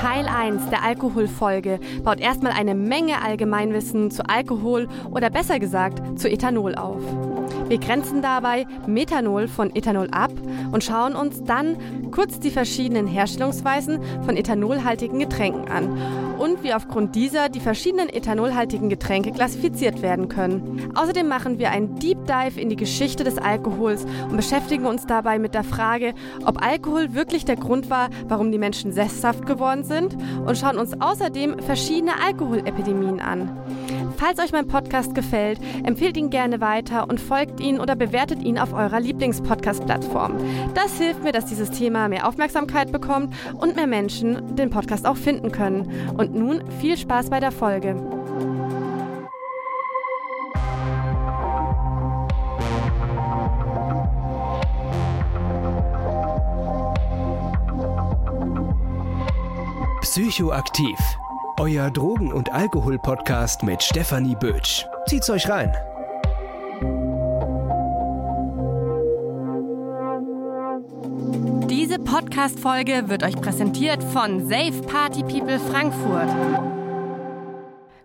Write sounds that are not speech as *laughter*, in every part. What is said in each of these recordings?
Teil 1 der Alkoholfolge baut erstmal eine Menge Allgemeinwissen zu Alkohol oder besser gesagt zu Ethanol auf. Wir grenzen dabei Methanol von Ethanol ab und schauen uns dann kurz die verschiedenen Herstellungsweisen von ethanolhaltigen Getränken an und wie aufgrund dieser die verschiedenen ethanolhaltigen Getränke klassifiziert werden können. Außerdem machen wir einen Deep Dive in die Geschichte des Alkohols und beschäftigen uns dabei mit der Frage, ob Alkohol wirklich der Grund war, warum die Menschen sesshaft geworden sind und schauen uns außerdem verschiedene Alkoholepidemien an. Falls euch mein Podcast gefällt, empfehlt ihn gerne weiter und folgt ihn oder bewertet ihn auf eurer Lieblingspodcast-Plattform. Das hilft mir, dass dieses Thema mehr Aufmerksamkeit bekommt und mehr Menschen den Podcast auch finden können. Und nun viel Spaß bei der Folge. Psychoaktiv. Euer Drogen- und Alkohol-Podcast mit Stefanie Bötsch. Zieht's euch rein. Diese Podcast-Folge wird euch präsentiert von Safe Party People Frankfurt.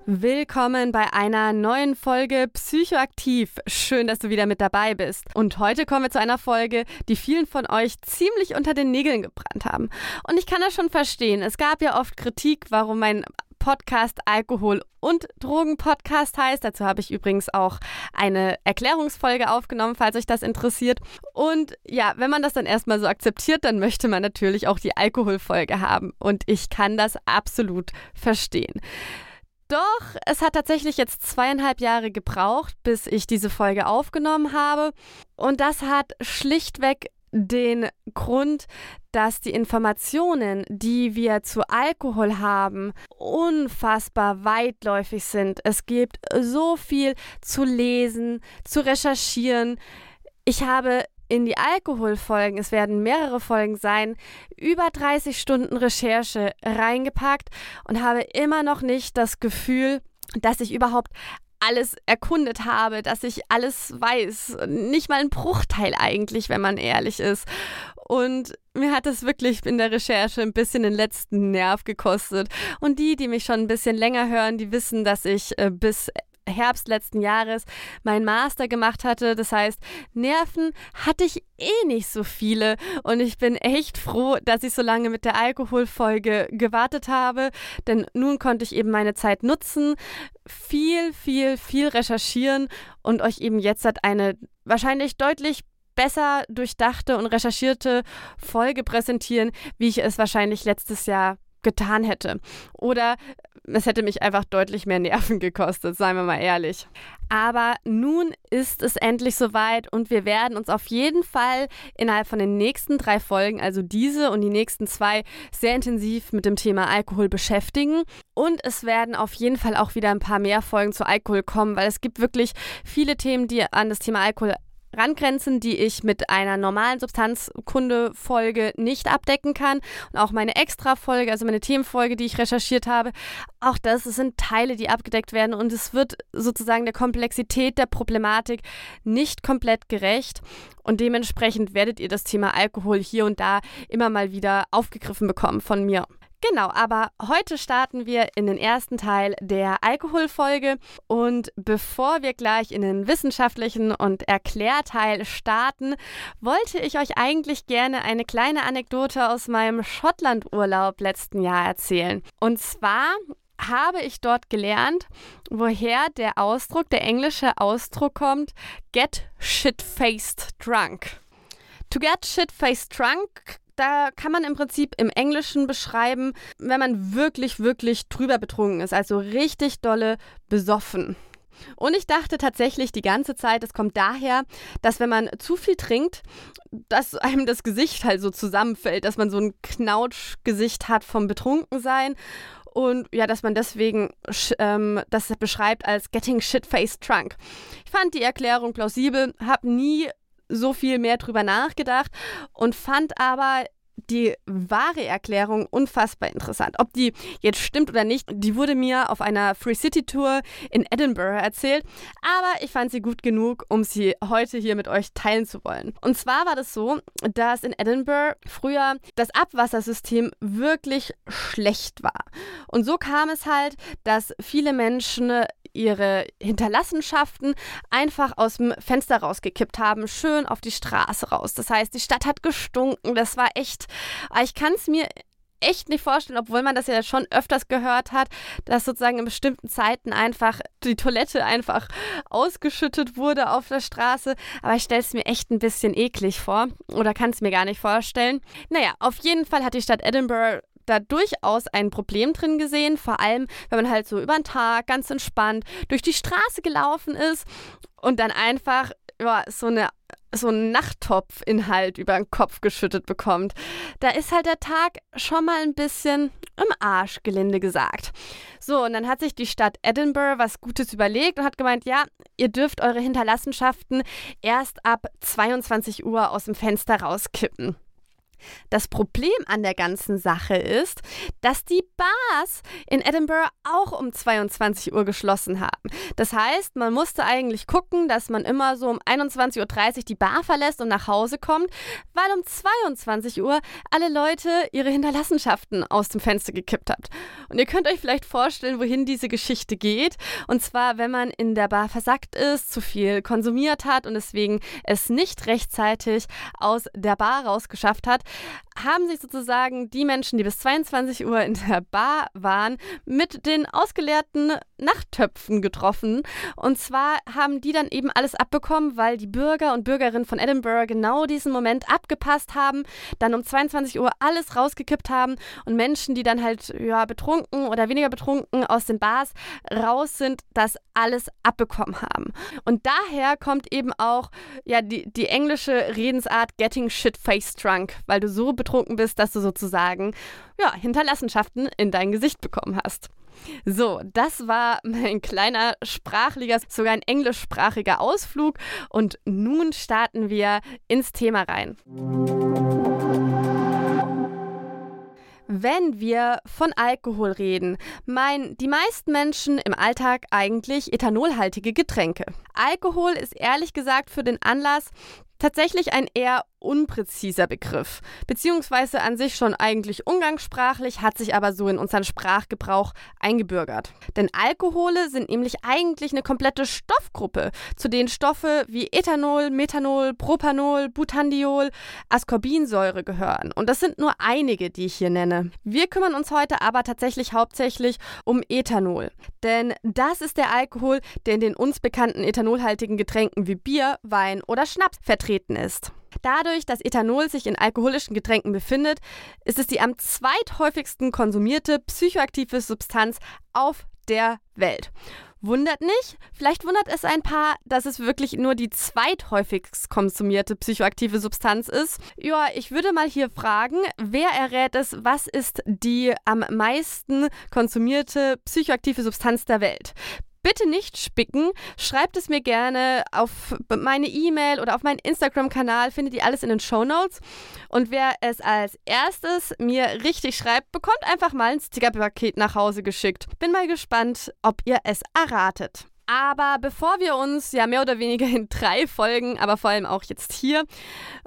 Willkommen bei einer neuen Folge Psychoaktiv. Schön, dass du wieder mit dabei bist. Und heute kommen wir zu einer Folge, die vielen von euch ziemlich unter den Nägeln gebrannt haben. Und ich kann das schon verstehen. Es gab ja oft Kritik, warum mein Podcast Alkohol und Drogen Podcast heißt. Dazu habe ich übrigens auch eine Erklärungsfolge aufgenommen, falls euch das interessiert. Und ja, wenn man das dann erstmal so akzeptiert, dann möchte man natürlich auch die Alkoholfolge haben. Und ich kann das absolut verstehen. Doch, es hat tatsächlich jetzt zweieinhalb Jahre gebraucht, bis ich diese Folge aufgenommen habe. Und das hat schlichtweg den Grund, dass die Informationen, die wir zu Alkohol haben, unfassbar weitläufig sind. Es gibt so viel zu lesen, zu recherchieren. Ich habe in die Alkoholfolgen, es werden mehrere Folgen sein, über 30 Stunden Recherche reingepackt und habe immer noch nicht das Gefühl, dass ich überhaupt alles erkundet habe, dass ich alles weiß. Nicht mal ein Bruchteil eigentlich, wenn man ehrlich ist. Und mir hat es wirklich in der Recherche ein bisschen den letzten Nerv gekostet. Und die, die mich schon ein bisschen länger hören, die wissen, dass ich äh, bis Herbst letzten Jahres meinen Master gemacht hatte. Das heißt, Nerven hatte ich eh nicht so viele und ich bin echt froh, dass ich so lange mit der Alkoholfolge gewartet habe, denn nun konnte ich eben meine Zeit nutzen, viel, viel, viel recherchieren und euch eben jetzt hat eine wahrscheinlich deutlich besser durchdachte und recherchierte Folge präsentieren, wie ich es wahrscheinlich letztes Jahr getan hätte. Oder es hätte mich einfach deutlich mehr Nerven *laughs* gekostet, seien wir mal ehrlich. Aber nun ist es endlich soweit und wir werden uns auf jeden Fall innerhalb von den nächsten drei Folgen, also diese und die nächsten zwei, sehr intensiv mit dem Thema Alkohol beschäftigen. Und es werden auf jeden Fall auch wieder ein paar mehr Folgen zu Alkohol kommen, weil es gibt wirklich viele Themen, die an das Thema Alkohol rangrenzen, die ich mit einer normalen Substanzkunde-Folge nicht abdecken kann. Und auch meine Extra-Folge, also meine Themenfolge, die ich recherchiert habe, auch das sind Teile, die abgedeckt werden und es wird sozusagen der Komplexität der Problematik nicht komplett gerecht. Und dementsprechend werdet ihr das Thema Alkohol hier und da immer mal wieder aufgegriffen bekommen von mir. Genau, aber heute starten wir in den ersten Teil der Alkoholfolge und bevor wir gleich in den wissenschaftlichen und Erklärteil starten, wollte ich euch eigentlich gerne eine kleine Anekdote aus meinem Schottlandurlaub letzten Jahr erzählen. Und zwar habe ich dort gelernt, woher der Ausdruck, der englische Ausdruck kommt, get shit-faced drunk. To get shit-faced drunk da kann man im Prinzip im Englischen beschreiben, wenn man wirklich, wirklich drüber betrunken ist, also richtig dolle besoffen. Und ich dachte tatsächlich die ganze Zeit, es kommt daher, dass wenn man zu viel trinkt, dass einem das Gesicht halt so zusammenfällt, dass man so ein Knautschgesicht hat vom Betrunkensein und ja, dass man deswegen ähm, das beschreibt als getting shit-faced drunk. Ich fand die Erklärung plausibel, habe nie so viel mehr drüber nachgedacht und fand aber die wahre Erklärung unfassbar interessant. Ob die jetzt stimmt oder nicht, die wurde mir auf einer Free City Tour in Edinburgh erzählt, aber ich fand sie gut genug, um sie heute hier mit euch teilen zu wollen. Und zwar war das so, dass in Edinburgh früher das Abwassersystem wirklich schlecht war. Und so kam es halt, dass viele Menschen ihre Hinterlassenschaften einfach aus dem Fenster rausgekippt haben, schön auf die Straße raus. Das heißt, die Stadt hat gestunken, das war echt, ich kann es mir echt nicht vorstellen, obwohl man das ja schon öfters gehört hat, dass sozusagen in bestimmten Zeiten einfach die Toilette einfach ausgeschüttet wurde auf der Straße. Aber ich stelle es mir echt ein bisschen eklig vor oder kann es mir gar nicht vorstellen. Naja, auf jeden Fall hat die Stadt Edinburgh da durchaus ein Problem drin gesehen, vor allem wenn man halt so über den Tag ganz entspannt durch die Straße gelaufen ist und dann einfach ja, so eine so einen Nachttopfinhalt über den Kopf geschüttet bekommt. Da ist halt der Tag schon mal ein bisschen im Arsch, gelinde gesagt. So, und dann hat sich die Stadt Edinburgh was Gutes überlegt und hat gemeint, ja, ihr dürft eure Hinterlassenschaften erst ab 22 Uhr aus dem Fenster rauskippen. Das Problem an der ganzen Sache ist, dass die Bars in Edinburgh auch um 22 Uhr geschlossen haben. Das heißt, man musste eigentlich gucken, dass man immer so um 21.30 Uhr die Bar verlässt und nach Hause kommt, weil um 22 Uhr alle Leute ihre Hinterlassenschaften aus dem Fenster gekippt haben. Und ihr könnt euch vielleicht vorstellen, wohin diese Geschichte geht. Und zwar, wenn man in der Bar versackt ist, zu viel konsumiert hat und deswegen es nicht rechtzeitig aus der Bar rausgeschafft hat, haben sich sozusagen die Menschen, die bis 22 Uhr in der Bar waren, mit den ausgeleerten Nachttöpfen getroffen. Und zwar haben die dann eben alles abbekommen, weil die Bürger und Bürgerinnen von Edinburgh genau diesen Moment abgepasst haben, dann um 22 Uhr alles rausgekippt haben und Menschen, die dann halt ja, betrunken oder weniger betrunken aus den Bars raus sind, das alles abbekommen haben. Und daher kommt eben auch ja die, die englische Redensart Getting Shit Face Drunk, weil du so betrunken bist, dass du sozusagen ja, Hinterlassenschaften in dein Gesicht bekommen hast. So, das war mein kleiner sprachlicher, sogar ein englischsprachiger Ausflug und nun starten wir ins Thema rein. Wenn wir von Alkohol reden, meinen die meisten Menschen im Alltag eigentlich ethanolhaltige Getränke. Alkohol ist ehrlich gesagt für den Anlass tatsächlich ein eher unpräziser Begriff, beziehungsweise an sich schon eigentlich umgangssprachlich, hat sich aber so in unseren Sprachgebrauch eingebürgert. Denn Alkohole sind nämlich eigentlich eine komplette Stoffgruppe, zu denen Stoffe wie Ethanol, Methanol, Propanol, Butandiol, Ascorbinsäure gehören. Und das sind nur einige, die ich hier nenne. Wir kümmern uns heute aber tatsächlich hauptsächlich um Ethanol. Denn das ist der Alkohol, der in den uns bekannten ethanolhaltigen Getränken wie Bier, Wein oder Schnaps vertreten ist. Dadurch, dass Ethanol sich in alkoholischen Getränken befindet, ist es die am zweithäufigsten konsumierte psychoaktive Substanz auf der Welt. Wundert nicht, vielleicht wundert es ein paar, dass es wirklich nur die zweithäufigst konsumierte psychoaktive Substanz ist. Ja, ich würde mal hier fragen, wer errät es, was ist die am meisten konsumierte psychoaktive Substanz der Welt? Bitte nicht spicken. Schreibt es mir gerne auf meine E-Mail oder auf meinen Instagram-Kanal. Findet ihr alles in den Show Notes. Und wer es als erstes mir richtig schreibt, bekommt einfach mal ein Stickerpaket nach Hause geschickt. Bin mal gespannt, ob ihr es erratet. Aber bevor wir uns ja mehr oder weniger in drei Folgen, aber vor allem auch jetzt hier,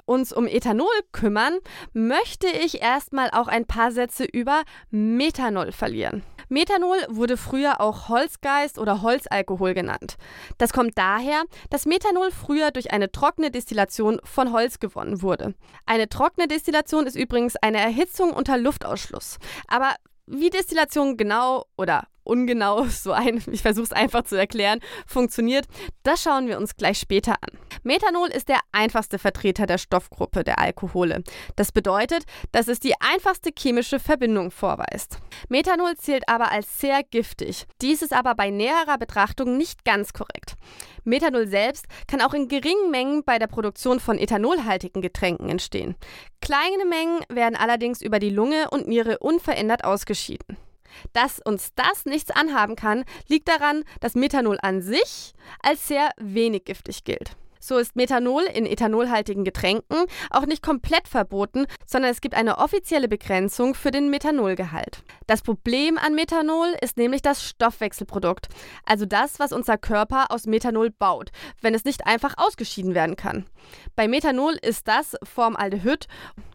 uns um Ethanol kümmern, möchte ich erstmal auch ein paar Sätze über Methanol verlieren. Methanol wurde früher auch Holzgeist oder Holzalkohol genannt. Das kommt daher, dass Methanol früher durch eine trockene Destillation von Holz gewonnen wurde. Eine trockene Destillation ist übrigens eine Erhitzung unter Luftausschluss. Aber wie Destillation genau oder ungenau, *laughs* so ein, ich versuche es einfach zu erklären, funktioniert, das schauen wir uns gleich später an. Methanol ist der einfachste Vertreter der Stoffgruppe der Alkohole. Das bedeutet, dass es die einfachste chemische Verbindung vorweist. Methanol zählt aber als sehr giftig. Dies ist aber bei näherer Betrachtung nicht ganz korrekt. Methanol selbst kann auch in geringen Mengen bei der Produktion von ethanolhaltigen Getränken entstehen. Kleine Mengen werden allerdings über die Lunge und Niere unverändert ausgeschieden. Dass uns das nichts anhaben kann, liegt daran, dass Methanol an sich als sehr wenig giftig gilt. So ist Methanol in ethanolhaltigen Getränken auch nicht komplett verboten, sondern es gibt eine offizielle Begrenzung für den Methanolgehalt. Das Problem an Methanol ist nämlich das Stoffwechselprodukt, also das, was unser Körper aus Methanol baut, wenn es nicht einfach ausgeschieden werden kann. Bei Methanol ist das Formaldehyd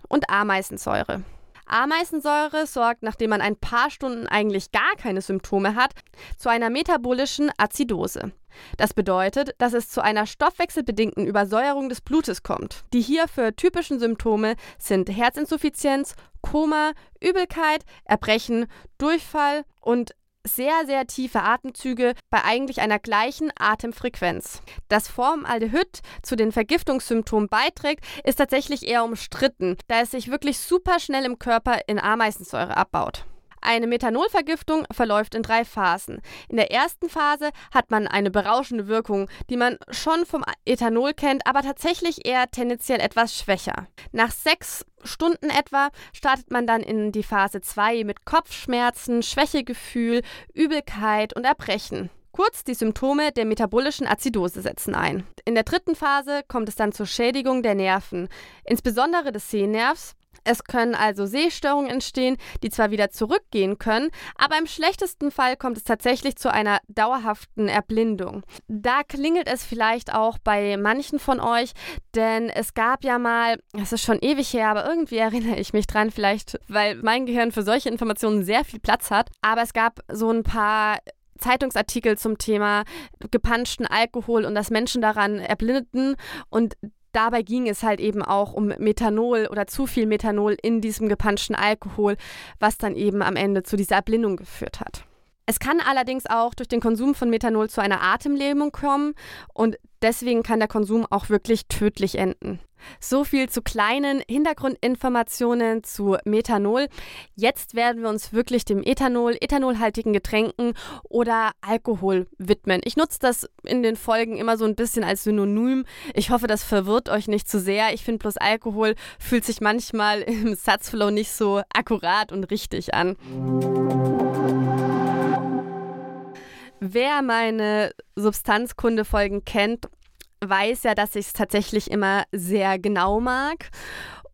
und Ameisensäure. Ameisensäure sorgt, nachdem man ein paar Stunden eigentlich gar keine Symptome hat, zu einer metabolischen Azidose. Das bedeutet, dass es zu einer stoffwechselbedingten Übersäuerung des Blutes kommt. Die hierfür typischen Symptome sind Herzinsuffizienz, Koma, Übelkeit, Erbrechen, Durchfall und sehr, sehr tiefe Atemzüge bei eigentlich einer gleichen Atemfrequenz. Dass Formaldehyd zu den Vergiftungssymptomen beiträgt, ist tatsächlich eher umstritten, da es sich wirklich super schnell im Körper in Ameisensäure abbaut. Eine Methanolvergiftung verläuft in drei Phasen. In der ersten Phase hat man eine berauschende Wirkung, die man schon vom Ethanol kennt, aber tatsächlich eher tendenziell etwas schwächer. Nach sechs Stunden etwa startet man dann in die Phase 2 mit Kopfschmerzen, Schwächegefühl, Übelkeit und Erbrechen. Kurz, die Symptome der metabolischen Azidose setzen ein. In der dritten Phase kommt es dann zur Schädigung der Nerven, insbesondere des Sehnervs, es können also Sehstörungen entstehen, die zwar wieder zurückgehen können, aber im schlechtesten Fall kommt es tatsächlich zu einer dauerhaften Erblindung. Da klingelt es vielleicht auch bei manchen von euch, denn es gab ja mal, es ist schon ewig her, aber irgendwie erinnere ich mich dran, vielleicht weil mein Gehirn für solche Informationen sehr viel Platz hat, aber es gab so ein paar Zeitungsartikel zum Thema gepanschten Alkohol und dass Menschen daran erblindeten und dabei ging es halt eben auch um Methanol oder zu viel Methanol in diesem gepanschten Alkohol, was dann eben am Ende zu dieser Erblindung geführt hat. Es kann allerdings auch durch den Konsum von Methanol zu einer Atemlähmung kommen und deswegen kann der Konsum auch wirklich tödlich enden. So viel zu kleinen Hintergrundinformationen zu Methanol. Jetzt werden wir uns wirklich dem Ethanol, ethanolhaltigen Getränken oder Alkohol widmen. Ich nutze das in den Folgen immer so ein bisschen als Synonym. Ich hoffe, das verwirrt euch nicht zu sehr. Ich finde bloß Alkohol fühlt sich manchmal im Satzflow nicht so akkurat und richtig an. Wer meine Substanzkunde-Folgen kennt, weiß ja, dass ich es tatsächlich immer sehr genau mag.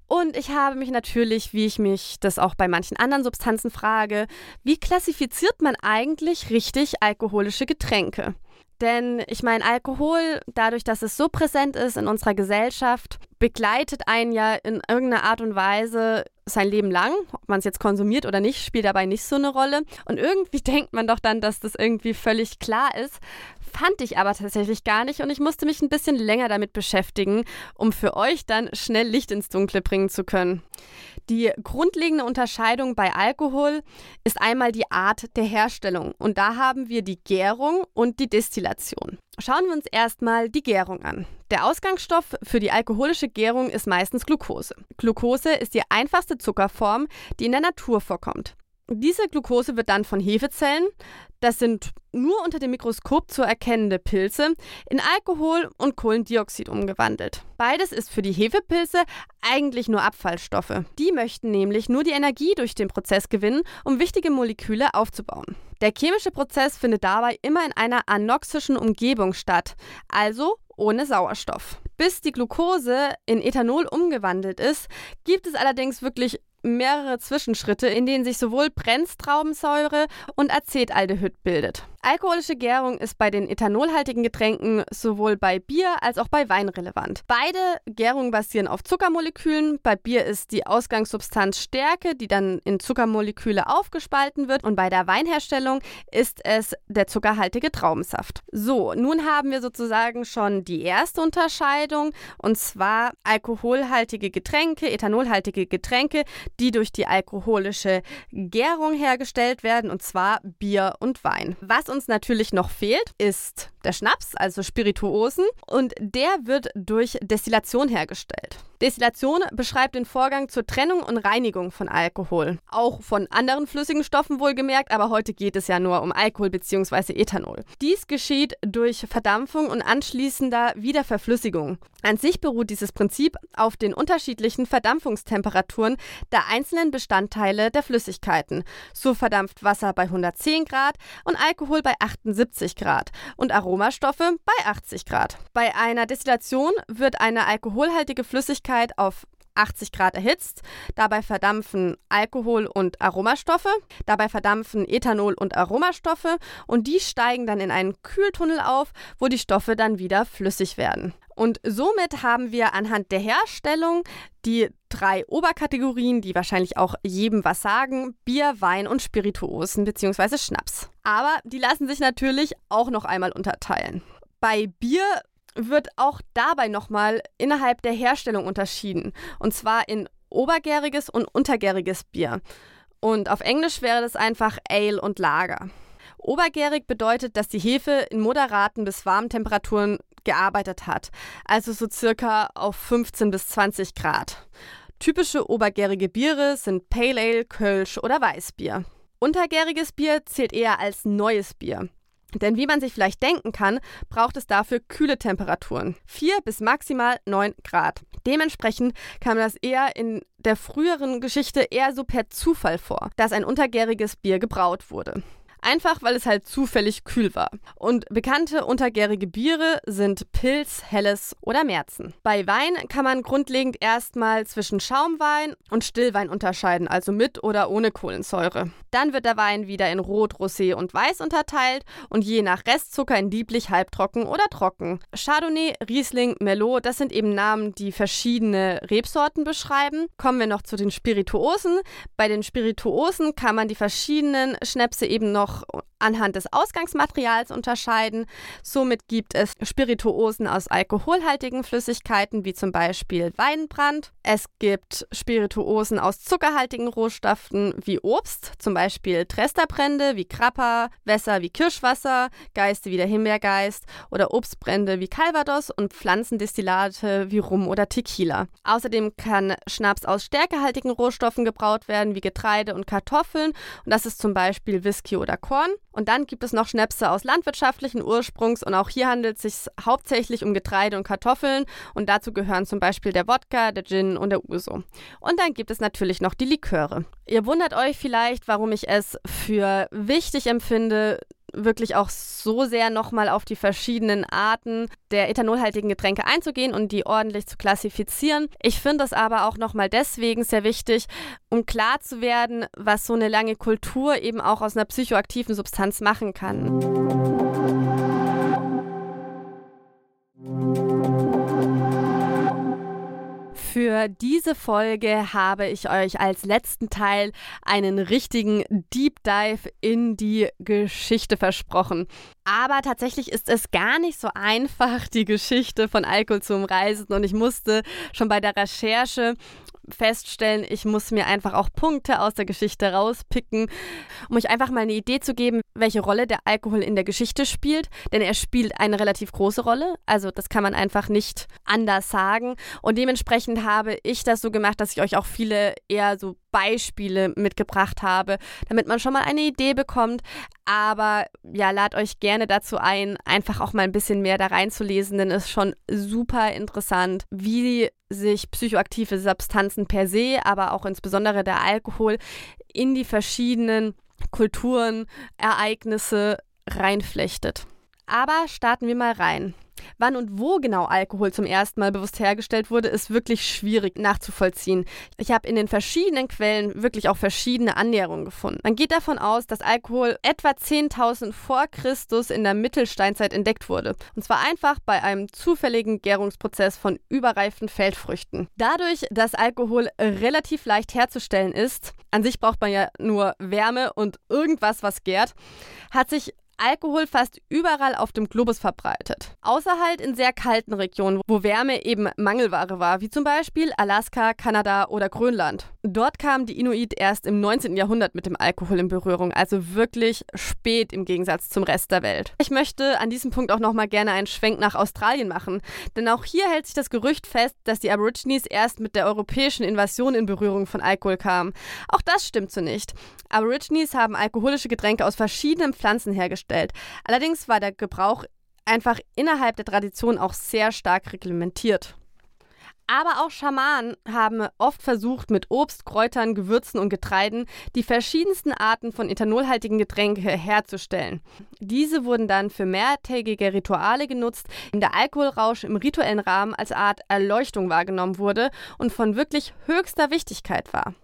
Und ich habe mich natürlich, wie ich mich das auch bei manchen anderen Substanzen frage, wie klassifiziert man eigentlich richtig alkoholische Getränke? Denn ich meine, Alkohol, dadurch, dass es so präsent ist in unserer Gesellschaft, begleitet einen ja in irgendeiner Art und Weise sein Leben lang. Ob man es jetzt konsumiert oder nicht, spielt dabei nicht so eine Rolle. Und irgendwie *laughs* denkt man doch dann, dass das irgendwie völlig klar ist. Fand ich aber tatsächlich gar nicht und ich musste mich ein bisschen länger damit beschäftigen, um für euch dann schnell Licht ins Dunkle bringen zu können. Die grundlegende Unterscheidung bei Alkohol ist einmal die Art der Herstellung und da haben wir die Gärung und die Destillation. Schauen wir uns erstmal die Gärung an. Der Ausgangsstoff für die alkoholische Gärung ist meistens Glucose. Glucose ist die einfachste Zuckerform, die in der Natur vorkommt. Diese Glucose wird dann von Hefezellen, das sind nur unter dem Mikroskop zu erkennende Pilze, in Alkohol und Kohlendioxid umgewandelt. Beides ist für die Hefepilze eigentlich nur Abfallstoffe. Die möchten nämlich nur die Energie durch den Prozess gewinnen, um wichtige Moleküle aufzubauen. Der chemische Prozess findet dabei immer in einer anoxischen Umgebung statt, also ohne Sauerstoff. Bis die Glucose in Ethanol umgewandelt ist, gibt es allerdings wirklich mehrere Zwischenschritte, in denen sich sowohl Brennstraubensäure und Acetaldehyd bildet. Alkoholische Gärung ist bei den ethanolhaltigen Getränken sowohl bei Bier als auch bei Wein relevant. Beide Gärungen basieren auf Zuckermolekülen. Bei Bier ist die Ausgangssubstanz Stärke, die dann in Zuckermoleküle aufgespalten wird. Und bei der Weinherstellung ist es der zuckerhaltige Traubensaft. So, nun haben wir sozusagen schon die erste Unterscheidung und zwar alkoholhaltige Getränke, ethanolhaltige Getränke, die durch die alkoholische Gärung hergestellt werden und zwar Bier und Wein. Was uns natürlich noch fehlt, ist der Schnaps, also Spirituosen, und der wird durch Destillation hergestellt. Destillation beschreibt den Vorgang zur Trennung und Reinigung von Alkohol. Auch von anderen flüssigen Stoffen wohlgemerkt, aber heute geht es ja nur um Alkohol bzw. Ethanol. Dies geschieht durch Verdampfung und anschließender Wiederverflüssigung. An sich beruht dieses Prinzip auf den unterschiedlichen Verdampfungstemperaturen der einzelnen Bestandteile der Flüssigkeiten. So verdampft Wasser bei 110 Grad und Alkohol bei 78 Grad und Aromastoffe bei 80 Grad. Bei einer Destillation wird eine alkoholhaltige Flüssigkeit auf 80 Grad erhitzt. Dabei verdampfen Alkohol und Aromastoffe. Dabei verdampfen Ethanol und Aromastoffe und die steigen dann in einen Kühltunnel auf, wo die Stoffe dann wieder flüssig werden. Und somit haben wir anhand der Herstellung die drei Oberkategorien, die wahrscheinlich auch jedem was sagen: Bier, Wein und Spirituosen bzw. Schnaps. Aber die lassen sich natürlich auch noch einmal unterteilen. Bei Bier wird auch dabei nochmal innerhalb der Herstellung unterschieden. Und zwar in obergäriges und untergäriges Bier. Und auf Englisch wäre das einfach Ale und Lager. Obergärig bedeutet, dass die Hefe in moderaten bis warmen Temperaturen gearbeitet hat, also so circa auf 15 bis 20 Grad. Typische obergärige Biere sind Pale Ale, Kölsch oder Weißbier. Untergäriges Bier zählt eher als neues Bier. Denn wie man sich vielleicht denken kann, braucht es dafür kühle Temperaturen. 4 bis maximal 9 Grad. Dementsprechend kam das eher in der früheren Geschichte eher so per Zufall vor, dass ein untergäriges Bier gebraut wurde. Einfach weil es halt zufällig kühl war. Und bekannte untergärige Biere sind Pilz, Helles oder Märzen. Bei Wein kann man grundlegend erstmal zwischen Schaumwein und Stillwein unterscheiden, also mit oder ohne Kohlensäure. Dann wird der Wein wieder in Rot, Rosé und Weiß unterteilt und je nach Restzucker in lieblich, halbtrocken oder trocken. Chardonnay, Riesling, Merlot, das sind eben Namen, die verschiedene Rebsorten beschreiben. Kommen wir noch zu den Spirituosen. Bei den Spirituosen kann man die verschiedenen Schnäpse eben noch noch anhand des Ausgangsmaterials unterscheiden. Somit gibt es Spirituosen aus alkoholhaltigen Flüssigkeiten, wie zum Beispiel Weinbrand. Es gibt Spirituosen aus zuckerhaltigen Rohstoffen wie Obst, zum Beispiel Tresterbrände wie Krapper, Wässer wie Kirschwasser, Geiste wie der Himbeergeist oder Obstbrände wie Calvados und Pflanzendestillate wie Rum oder Tequila. Außerdem kann Schnaps aus stärkehaltigen Rohstoffen gebraut werden, wie Getreide und Kartoffeln. Und das ist zum Beispiel Whisky oder Korn. Und dann gibt es noch Schnäpse aus landwirtschaftlichen Ursprungs und auch hier handelt es sich hauptsächlich um Getreide und Kartoffeln und dazu gehören zum Beispiel der Wodka, der Gin und der Uso. Und dann gibt es natürlich noch die Liköre. Ihr wundert euch vielleicht, warum ich es für wichtig empfinde, wirklich auch so sehr nochmal auf die verschiedenen Arten der ethanolhaltigen Getränke einzugehen und die ordentlich zu klassifizieren. Ich finde es aber auch nochmal deswegen sehr wichtig, um klar zu werden, was so eine lange Kultur eben auch aus einer psychoaktiven Substanz machen kann. Für diese Folge habe ich euch als letzten Teil einen richtigen Deep Dive in die Geschichte versprochen. Aber tatsächlich ist es gar nicht so einfach, die Geschichte von Alkohol zu umreisen. Und ich musste schon bei der Recherche feststellen, ich muss mir einfach auch Punkte aus der Geschichte rauspicken, um euch einfach mal eine Idee zu geben, welche Rolle der Alkohol in der Geschichte spielt. Denn er spielt eine relativ große Rolle. Also das kann man einfach nicht anders sagen. Und dementsprechend habe ich das so gemacht, dass ich euch auch viele eher so Beispiele mitgebracht habe, damit man schon mal eine Idee bekommt. Aber ja, lad euch gerne dazu ein, einfach auch mal ein bisschen mehr da reinzulesen, denn es ist schon super interessant, wie sich psychoaktive Substanzen per se, aber auch insbesondere der Alkohol in die verschiedenen Kulturen, Ereignisse reinflechtet. Aber starten wir mal rein. Wann und wo genau Alkohol zum ersten Mal bewusst hergestellt wurde, ist wirklich schwierig nachzuvollziehen. Ich habe in den verschiedenen Quellen wirklich auch verschiedene Annäherungen gefunden. Man geht davon aus, dass Alkohol etwa 10.000 vor Christus in der Mittelsteinzeit entdeckt wurde. Und zwar einfach bei einem zufälligen Gärungsprozess von überreifen Feldfrüchten. Dadurch, dass Alkohol relativ leicht herzustellen ist, an sich braucht man ja nur Wärme und irgendwas, was gärt, hat sich Alkohol fast überall auf dem Globus verbreitet. Außer halt in sehr kalten Regionen, wo Wärme eben Mangelware war, wie zum Beispiel Alaska, Kanada oder Grönland. Dort kamen die Inuit erst im 19. Jahrhundert mit dem Alkohol in Berührung, also wirklich spät im Gegensatz zum Rest der Welt. Ich möchte an diesem Punkt auch nochmal gerne einen Schwenk nach Australien machen, denn auch hier hält sich das Gerücht fest, dass die Aborigines erst mit der europäischen Invasion in Berührung von Alkohol kamen. Auch das stimmt so nicht. Aborigines haben alkoholische Getränke aus verschiedenen Pflanzen hergestellt hergestellt. Allerdings war der Gebrauch einfach innerhalb der Tradition auch sehr stark reglementiert. Aber auch Schamanen haben oft versucht, mit Obst, Kräutern, Gewürzen und Getreiden die verschiedensten Arten von ethanolhaltigen Getränke herzustellen. Diese wurden dann für mehrtägige Rituale genutzt, in der Alkoholrausch im rituellen Rahmen als Art Erleuchtung wahrgenommen wurde und von wirklich höchster Wichtigkeit war.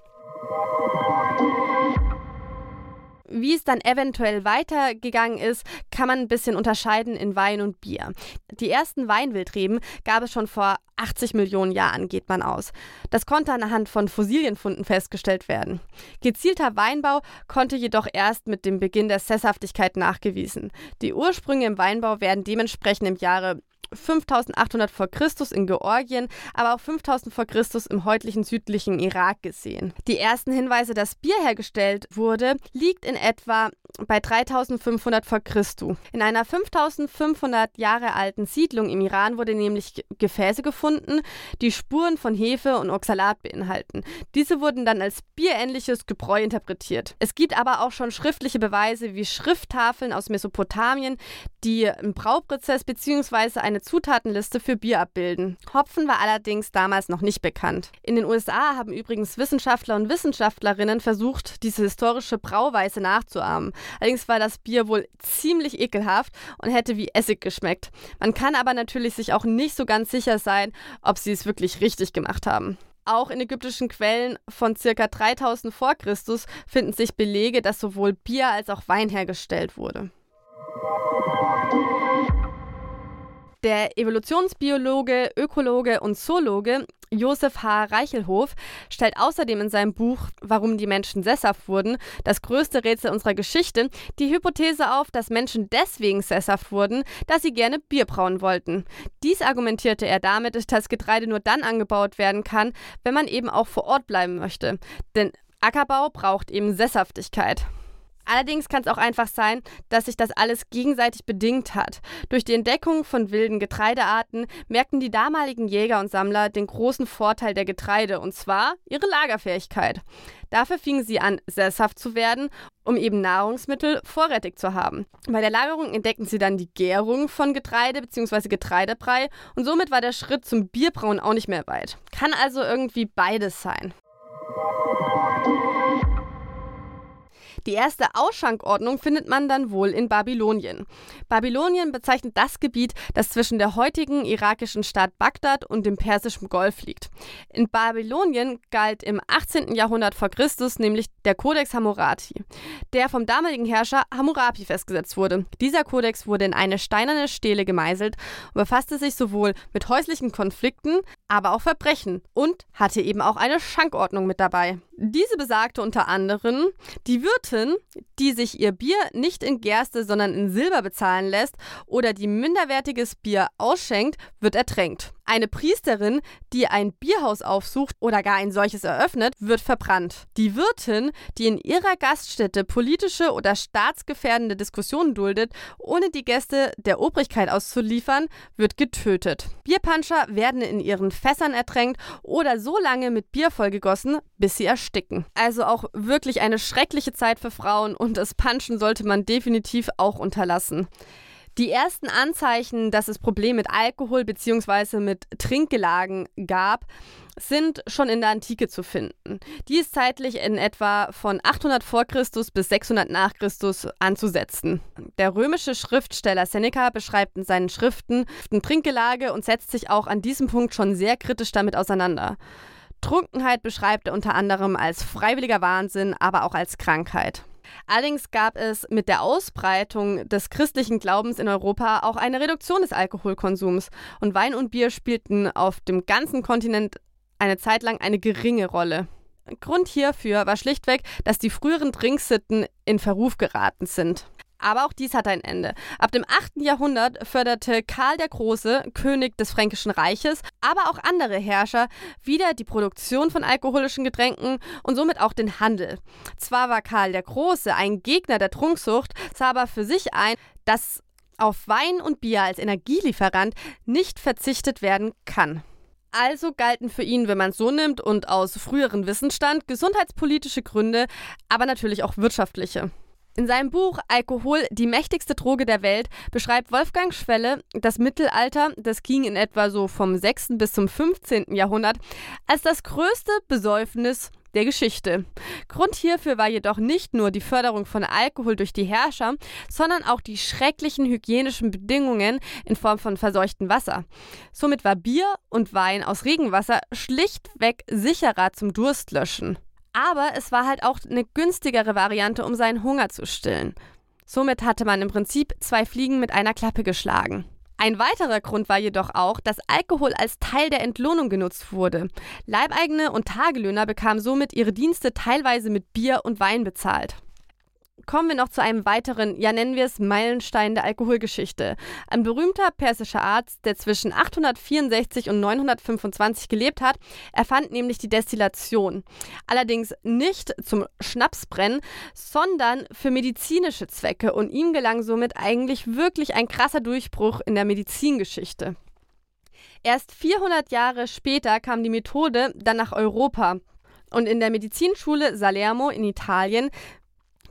Wie es dann eventuell weitergegangen ist, kann man ein bisschen unterscheiden in Wein und Bier. Die ersten Weinwildreben gab es schon vor 80 Millionen Jahren, geht man aus. Das konnte anhand von Fossilienfunden festgestellt werden. Gezielter Weinbau konnte jedoch erst mit dem Beginn der Sesshaftigkeit nachgewiesen. Die Ursprünge im Weinbau werden dementsprechend im Jahre 5800 vor Christus in Georgien, aber auch 5000 vor Christus im heutigen südlichen Irak gesehen. Die ersten Hinweise, dass Bier hergestellt wurde, liegt in etwa bei 3500 vor Christus. In einer 5500 Jahre alten Siedlung im Iran wurde nämlich Gefäße gefunden, die Spuren von Hefe und Oxalat beinhalten. Diese wurden dann als bierähnliches Gebräu interpretiert. Es gibt aber auch schon schriftliche Beweise wie Schrifttafeln aus Mesopotamien, die einen Brauprozess bzw. eine Zutatenliste für Bier abbilden. Hopfen war allerdings damals noch nicht bekannt. In den USA haben übrigens Wissenschaftler und Wissenschaftlerinnen versucht, diese historische Brauweise nachzuahmen. Allerdings war das Bier wohl ziemlich ekelhaft und hätte wie Essig geschmeckt. Man kann aber natürlich sich auch nicht so ganz sicher sein, ob sie es wirklich richtig gemacht haben. Auch in ägyptischen Quellen von ca. 3000 vor Christus finden sich Belege, dass sowohl Bier als auch Wein hergestellt wurde. Der Evolutionsbiologe, Ökologe und Zoologe Josef H. Reichelhof stellt außerdem in seinem Buch Warum die Menschen sesshaft wurden, das größte Rätsel unserer Geschichte, die Hypothese auf, dass Menschen deswegen sesshaft wurden, dass sie gerne Bier brauen wollten. Dies argumentierte er damit, dass Getreide nur dann angebaut werden kann, wenn man eben auch vor Ort bleiben möchte. Denn Ackerbau braucht eben Sesshaftigkeit. Allerdings kann es auch einfach sein, dass sich das alles gegenseitig bedingt hat. Durch die Entdeckung von wilden Getreidearten merkten die damaligen Jäger und Sammler den großen Vorteil der Getreide, und zwar ihre Lagerfähigkeit. Dafür fingen sie an, sesshaft zu werden, um eben Nahrungsmittel vorrätig zu haben. Bei der Lagerung entdeckten sie dann die Gärung von Getreide bzw. Getreidebrei und somit war der Schritt zum Bierbrauen auch nicht mehr weit. Kann also irgendwie beides sein. Die erste Ausschankordnung findet man dann wohl in Babylonien. Babylonien bezeichnet das Gebiet, das zwischen der heutigen irakischen Stadt Bagdad und dem Persischen Golf liegt. In Babylonien galt im 18. Jahrhundert vor Christus nämlich der Kodex Hammurapi, der vom damaligen Herrscher Hammurapi festgesetzt wurde. Dieser Kodex wurde in eine steinerne Stele gemeißelt und befasste sich sowohl mit häuslichen Konflikten, aber auch Verbrechen und hatte eben auch eine Schankordnung mit dabei. Diese besagte unter anderem, die Wirtin, die sich ihr Bier nicht in Gerste, sondern in Silber bezahlen lässt oder die minderwertiges Bier ausschenkt, wird ertränkt. Eine Priesterin, die ein Bierhaus aufsucht oder gar ein solches eröffnet, wird verbrannt. Die Wirtin, die in ihrer Gaststätte politische oder staatsgefährdende Diskussionen duldet, ohne die Gäste der Obrigkeit auszuliefern, wird getötet. Bierpanscher werden in ihren Fässern ertränkt oder so lange mit Bier vollgegossen, bis sie ersticken. Also auch wirklich eine schreckliche Zeit für Frauen und das Panschen sollte man definitiv auch unterlassen. Die ersten Anzeichen, dass es Probleme mit Alkohol bzw. mit Trinkgelagen gab, sind schon in der Antike zu finden. Die ist zeitlich in etwa von 800 vor Christus bis 600 nach Christus anzusetzen. Der römische Schriftsteller Seneca beschreibt in seinen Schriften Trinkgelage und setzt sich auch an diesem Punkt schon sehr kritisch damit auseinander. Trunkenheit beschreibt er unter anderem als freiwilliger Wahnsinn, aber auch als Krankheit. Allerdings gab es mit der Ausbreitung des christlichen Glaubens in Europa auch eine Reduktion des Alkoholkonsums und Wein und Bier spielten auf dem ganzen Kontinent eine Zeit lang eine geringe Rolle. Grund hierfür war schlichtweg, dass die früheren Trinksitten in Verruf geraten sind. Aber auch dies hat ein Ende. Ab dem 8. Jahrhundert förderte Karl der Große, König des Fränkischen Reiches, aber auch andere Herrscher wieder die Produktion von alkoholischen Getränken und somit auch den Handel. Zwar war Karl der Große ein Gegner der Trunksucht, sah aber für sich ein, dass auf Wein und Bier als Energielieferant nicht verzichtet werden kann. Also galten für ihn, wenn man es so nimmt und aus früheren Wissensstand, gesundheitspolitische Gründe, aber natürlich auch wirtschaftliche. In seinem Buch Alkohol, die mächtigste Droge der Welt, beschreibt Wolfgang Schwelle das Mittelalter, das ging in etwa so vom 6. bis zum 15. Jahrhundert, als das größte Besäufnis der Geschichte. Grund hierfür war jedoch nicht nur die Förderung von Alkohol durch die Herrscher, sondern auch die schrecklichen hygienischen Bedingungen in Form von verseuchtem Wasser. Somit war Bier und Wein aus Regenwasser schlichtweg sicherer zum Durstlöschen. Aber es war halt auch eine günstigere Variante, um seinen Hunger zu stillen. Somit hatte man im Prinzip zwei Fliegen mit einer Klappe geschlagen. Ein weiterer Grund war jedoch auch, dass Alkohol als Teil der Entlohnung genutzt wurde. Leibeigene und Tagelöhner bekamen somit ihre Dienste teilweise mit Bier und Wein bezahlt kommen wir noch zu einem weiteren, ja nennen wir es Meilenstein der Alkoholgeschichte. Ein berühmter persischer Arzt, der zwischen 864 und 925 gelebt hat, erfand nämlich die Destillation. Allerdings nicht zum Schnapsbrennen, sondern für medizinische Zwecke und ihm gelang somit eigentlich wirklich ein krasser Durchbruch in der Medizingeschichte. Erst 400 Jahre später kam die Methode dann nach Europa. Und in der Medizinschule Salermo in Italien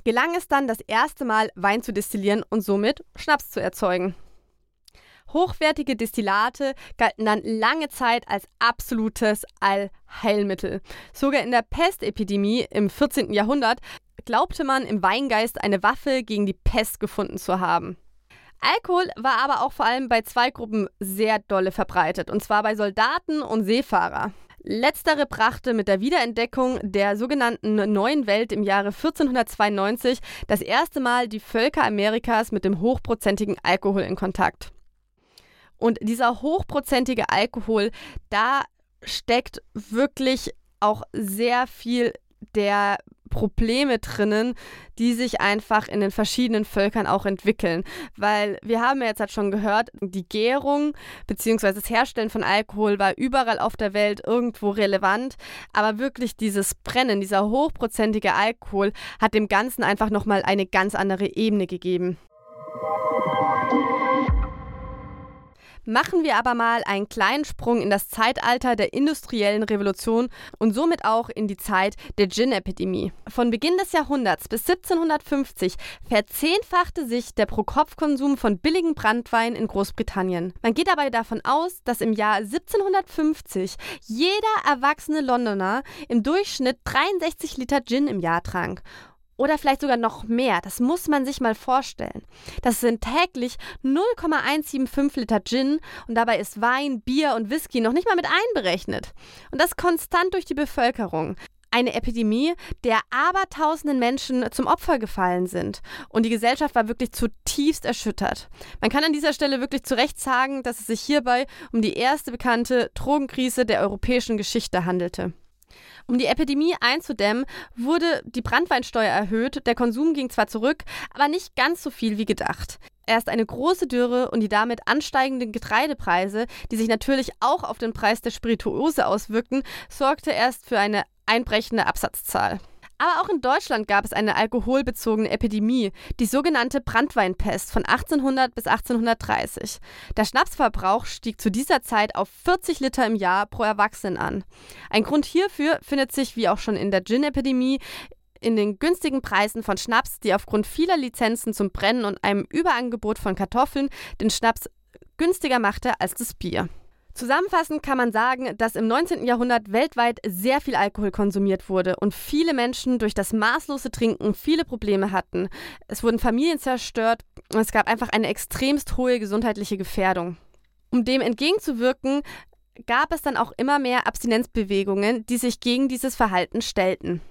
gelang es dann das erste Mal, Wein zu destillieren und somit Schnaps zu erzeugen. Hochwertige Destillate galten dann lange Zeit als absolutes Allheilmittel. Sogar in der Pestepidemie im 14. Jahrhundert glaubte man im Weingeist eine Waffe gegen die Pest gefunden zu haben. Alkohol war aber auch vor allem bei zwei Gruppen sehr dolle verbreitet, und zwar bei Soldaten und Seefahrer. Letztere brachte mit der Wiederentdeckung der sogenannten Neuen Welt im Jahre 1492 das erste Mal die Völker Amerikas mit dem hochprozentigen Alkohol in Kontakt. Und dieser hochprozentige Alkohol, da steckt wirklich auch sehr viel der Probleme drinnen, die sich einfach in den verschiedenen Völkern auch entwickeln. Weil wir haben ja jetzt halt schon gehört, die Gärung bzw. das Herstellen von Alkohol war überall auf der Welt irgendwo relevant, aber wirklich dieses Brennen, dieser hochprozentige Alkohol hat dem Ganzen einfach nochmal eine ganz andere Ebene gegeben. Machen wir aber mal einen kleinen Sprung in das Zeitalter der industriellen Revolution und somit auch in die Zeit der Gin-Epidemie. Von Beginn des Jahrhunderts bis 1750 verzehnfachte sich der Pro-Kopf-Konsum von billigem Brandwein in Großbritannien. Man geht dabei davon aus, dass im Jahr 1750 jeder erwachsene Londoner im Durchschnitt 63 Liter Gin im Jahr trank. Oder vielleicht sogar noch mehr. Das muss man sich mal vorstellen. Das sind täglich 0,175 Liter Gin und dabei ist Wein, Bier und Whisky noch nicht mal mit einberechnet. Und das konstant durch die Bevölkerung. Eine Epidemie, der abertausenden Menschen zum Opfer gefallen sind. Und die Gesellschaft war wirklich zutiefst erschüttert. Man kann an dieser Stelle wirklich zu Recht sagen, dass es sich hierbei um die erste bekannte Drogenkrise der europäischen Geschichte handelte. Um die Epidemie einzudämmen, wurde die Brandweinsteuer erhöht. Der Konsum ging zwar zurück, aber nicht ganz so viel wie gedacht. Erst eine große Dürre und die damit ansteigenden Getreidepreise, die sich natürlich auch auf den Preis der Spirituose auswirkten, sorgte erst für eine einbrechende Absatzzahl. Aber auch in Deutschland gab es eine alkoholbezogene Epidemie, die sogenannte Brandweinpest von 1800 bis 1830. Der Schnapsverbrauch stieg zu dieser Zeit auf 40 Liter im Jahr pro Erwachsenen an. Ein Grund hierfür findet sich, wie auch schon in der Gin-Epidemie, in den günstigen Preisen von Schnaps, die aufgrund vieler Lizenzen zum Brennen und einem Überangebot von Kartoffeln den Schnaps günstiger machte als das Bier. Zusammenfassend kann man sagen, dass im 19. Jahrhundert weltweit sehr viel Alkohol konsumiert wurde und viele Menschen durch das maßlose Trinken viele Probleme hatten. Es wurden Familien zerstört und es gab einfach eine extremst hohe gesundheitliche Gefährdung. Um dem entgegenzuwirken, gab es dann auch immer mehr Abstinenzbewegungen, die sich gegen dieses Verhalten stellten.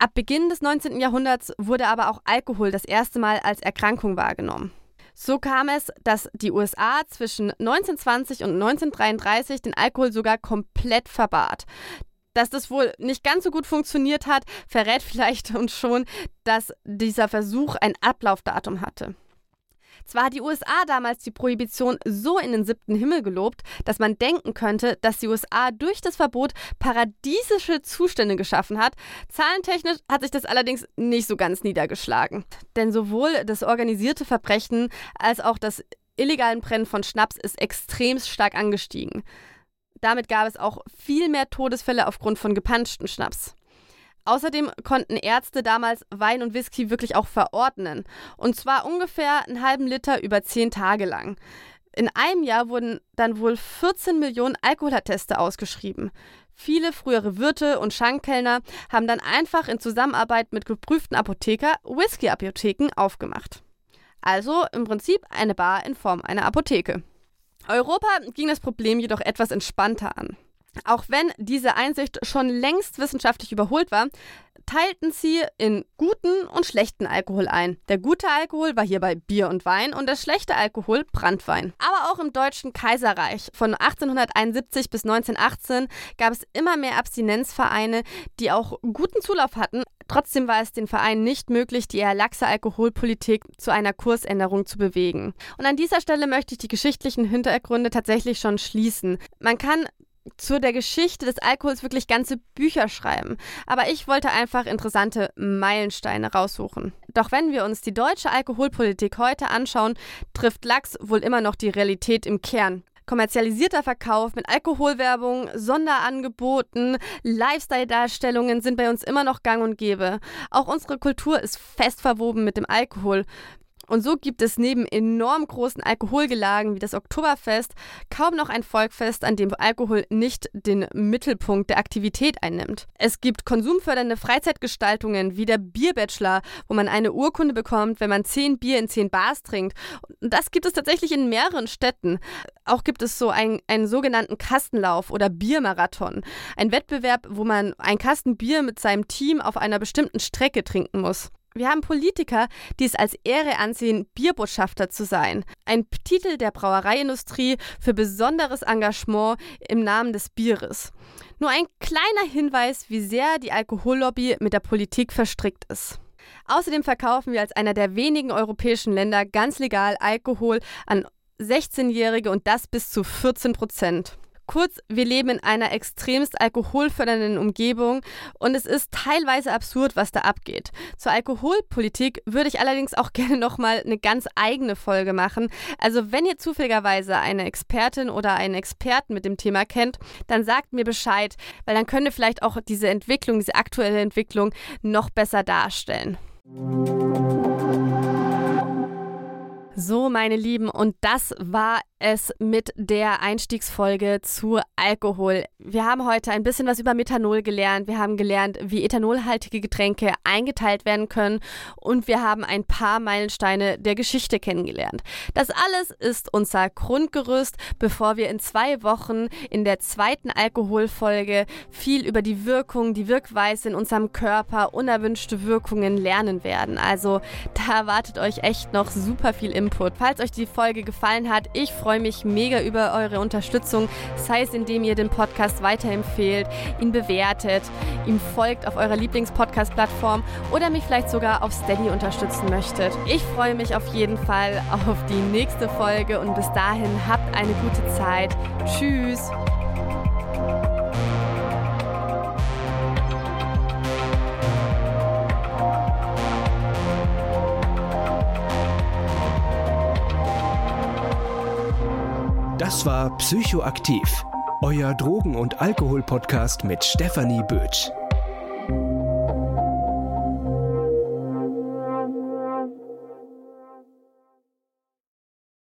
Ab Beginn des 19. Jahrhunderts wurde aber auch Alkohol das erste Mal als Erkrankung wahrgenommen. So kam es, dass die USA zwischen 1920 und 1933 den Alkohol sogar komplett verbat. Dass das wohl nicht ganz so gut funktioniert hat, verrät *laughs* vielleicht uns schon, dass dieser Versuch ein Ablaufdatum hatte. Zwar hat die USA damals die Prohibition so in den siebten Himmel gelobt, dass man denken könnte, dass die USA durch das Verbot paradiesische Zustände geschaffen hat. Zahlentechnisch hat sich das allerdings nicht so ganz niedergeschlagen. Denn sowohl das organisierte Verbrechen als auch das illegalen Brennen von Schnaps ist extrem stark angestiegen. Damit gab es auch viel mehr Todesfälle aufgrund von gepanschten Schnaps. Außerdem konnten Ärzte damals Wein und Whisky wirklich auch verordnen. Und zwar ungefähr einen halben Liter über zehn Tage lang. In einem Jahr wurden dann wohl 14 Millionen Alkoholatteste ausgeschrieben. Viele frühere Wirte und Schankkellner haben dann einfach in Zusammenarbeit mit geprüften Apotheker Whisky-Apotheken aufgemacht. Also im Prinzip eine Bar in Form einer Apotheke. Europa ging das Problem jedoch etwas entspannter an. Auch wenn diese Einsicht schon längst wissenschaftlich überholt war, teilten sie in guten und schlechten Alkohol ein. Der gute Alkohol war hierbei Bier und Wein und der schlechte Alkohol Brandwein. Aber auch im Deutschen Kaiserreich von 1871 bis 1918 gab es immer mehr Abstinenzvereine, die auch guten Zulauf hatten. Trotzdem war es den Vereinen nicht möglich, die eher laxe Alkoholpolitik zu einer Kursänderung zu bewegen. Und an dieser Stelle möchte ich die geschichtlichen Hintergründe tatsächlich schon schließen. Man kann zu der Geschichte des Alkohols wirklich ganze Bücher schreiben. Aber ich wollte einfach interessante Meilensteine raussuchen. Doch wenn wir uns die deutsche Alkoholpolitik heute anschauen, trifft Lachs wohl immer noch die Realität im Kern. Kommerzialisierter Verkauf mit Alkoholwerbung, Sonderangeboten, Lifestyle-Darstellungen sind bei uns immer noch gang und gäbe. Auch unsere Kultur ist fest verwoben mit dem Alkohol. Und so gibt es neben enorm großen Alkoholgelagen wie das Oktoberfest kaum noch ein Volkfest, an dem Alkohol nicht den Mittelpunkt der Aktivität einnimmt. Es gibt konsumfördernde Freizeitgestaltungen wie der Bierbachelor, wo man eine Urkunde bekommt, wenn man zehn Bier in zehn Bars trinkt. Und das gibt es tatsächlich in mehreren Städten. Auch gibt es so einen, einen sogenannten Kastenlauf oder Biermarathon. Ein Wettbewerb, wo man ein Kasten Bier mit seinem Team auf einer bestimmten Strecke trinken muss. Wir haben Politiker, die es als Ehre ansehen, Bierbotschafter zu sein. Ein Titel der Brauereiindustrie für besonderes Engagement im Namen des Bieres. Nur ein kleiner Hinweis, wie sehr die Alkohollobby mit der Politik verstrickt ist. Außerdem verkaufen wir als einer der wenigen europäischen Länder ganz legal Alkohol an 16-Jährige und das bis zu 14 Prozent. Kurz, wir leben in einer extremst alkoholfördernden Umgebung und es ist teilweise absurd, was da abgeht. Zur Alkoholpolitik würde ich allerdings auch *laughs* gerne nochmal eine ganz eigene Folge machen. Also wenn ihr zufälligerweise eine Expertin oder einen Experten mit dem Thema kennt, dann sagt mir Bescheid, weil dann können wir vielleicht auch diese Entwicklung, diese aktuelle Entwicklung noch besser darstellen. So, meine Lieben, und das war es mit der Einstiegsfolge zu Alkohol. Wir haben heute ein bisschen was über Methanol gelernt. Wir haben gelernt, wie ethanolhaltige Getränke eingeteilt werden können und wir haben ein paar Meilensteine der Geschichte kennengelernt. Das alles ist unser Grundgerüst, bevor wir in zwei Wochen in der zweiten Alkoholfolge viel über die Wirkung, die Wirkweise in unserem Körper, unerwünschte Wirkungen lernen werden. Also da erwartet euch echt noch super viel Input. Falls euch die Folge gefallen hat, ich freue freue mich mega über eure Unterstützung, sei es indem ihr den Podcast weiterempfehlt, ihn bewertet, ihm folgt auf eurer Lieblingspodcast-Plattform oder mich vielleicht sogar auf Steady unterstützen möchtet. Ich freue mich auf jeden Fall auf die nächste Folge und bis dahin habt eine gute Zeit. Tschüss! Das war Psychoaktiv, euer Drogen- und Alkohol-Podcast mit Stefanie Bötsch.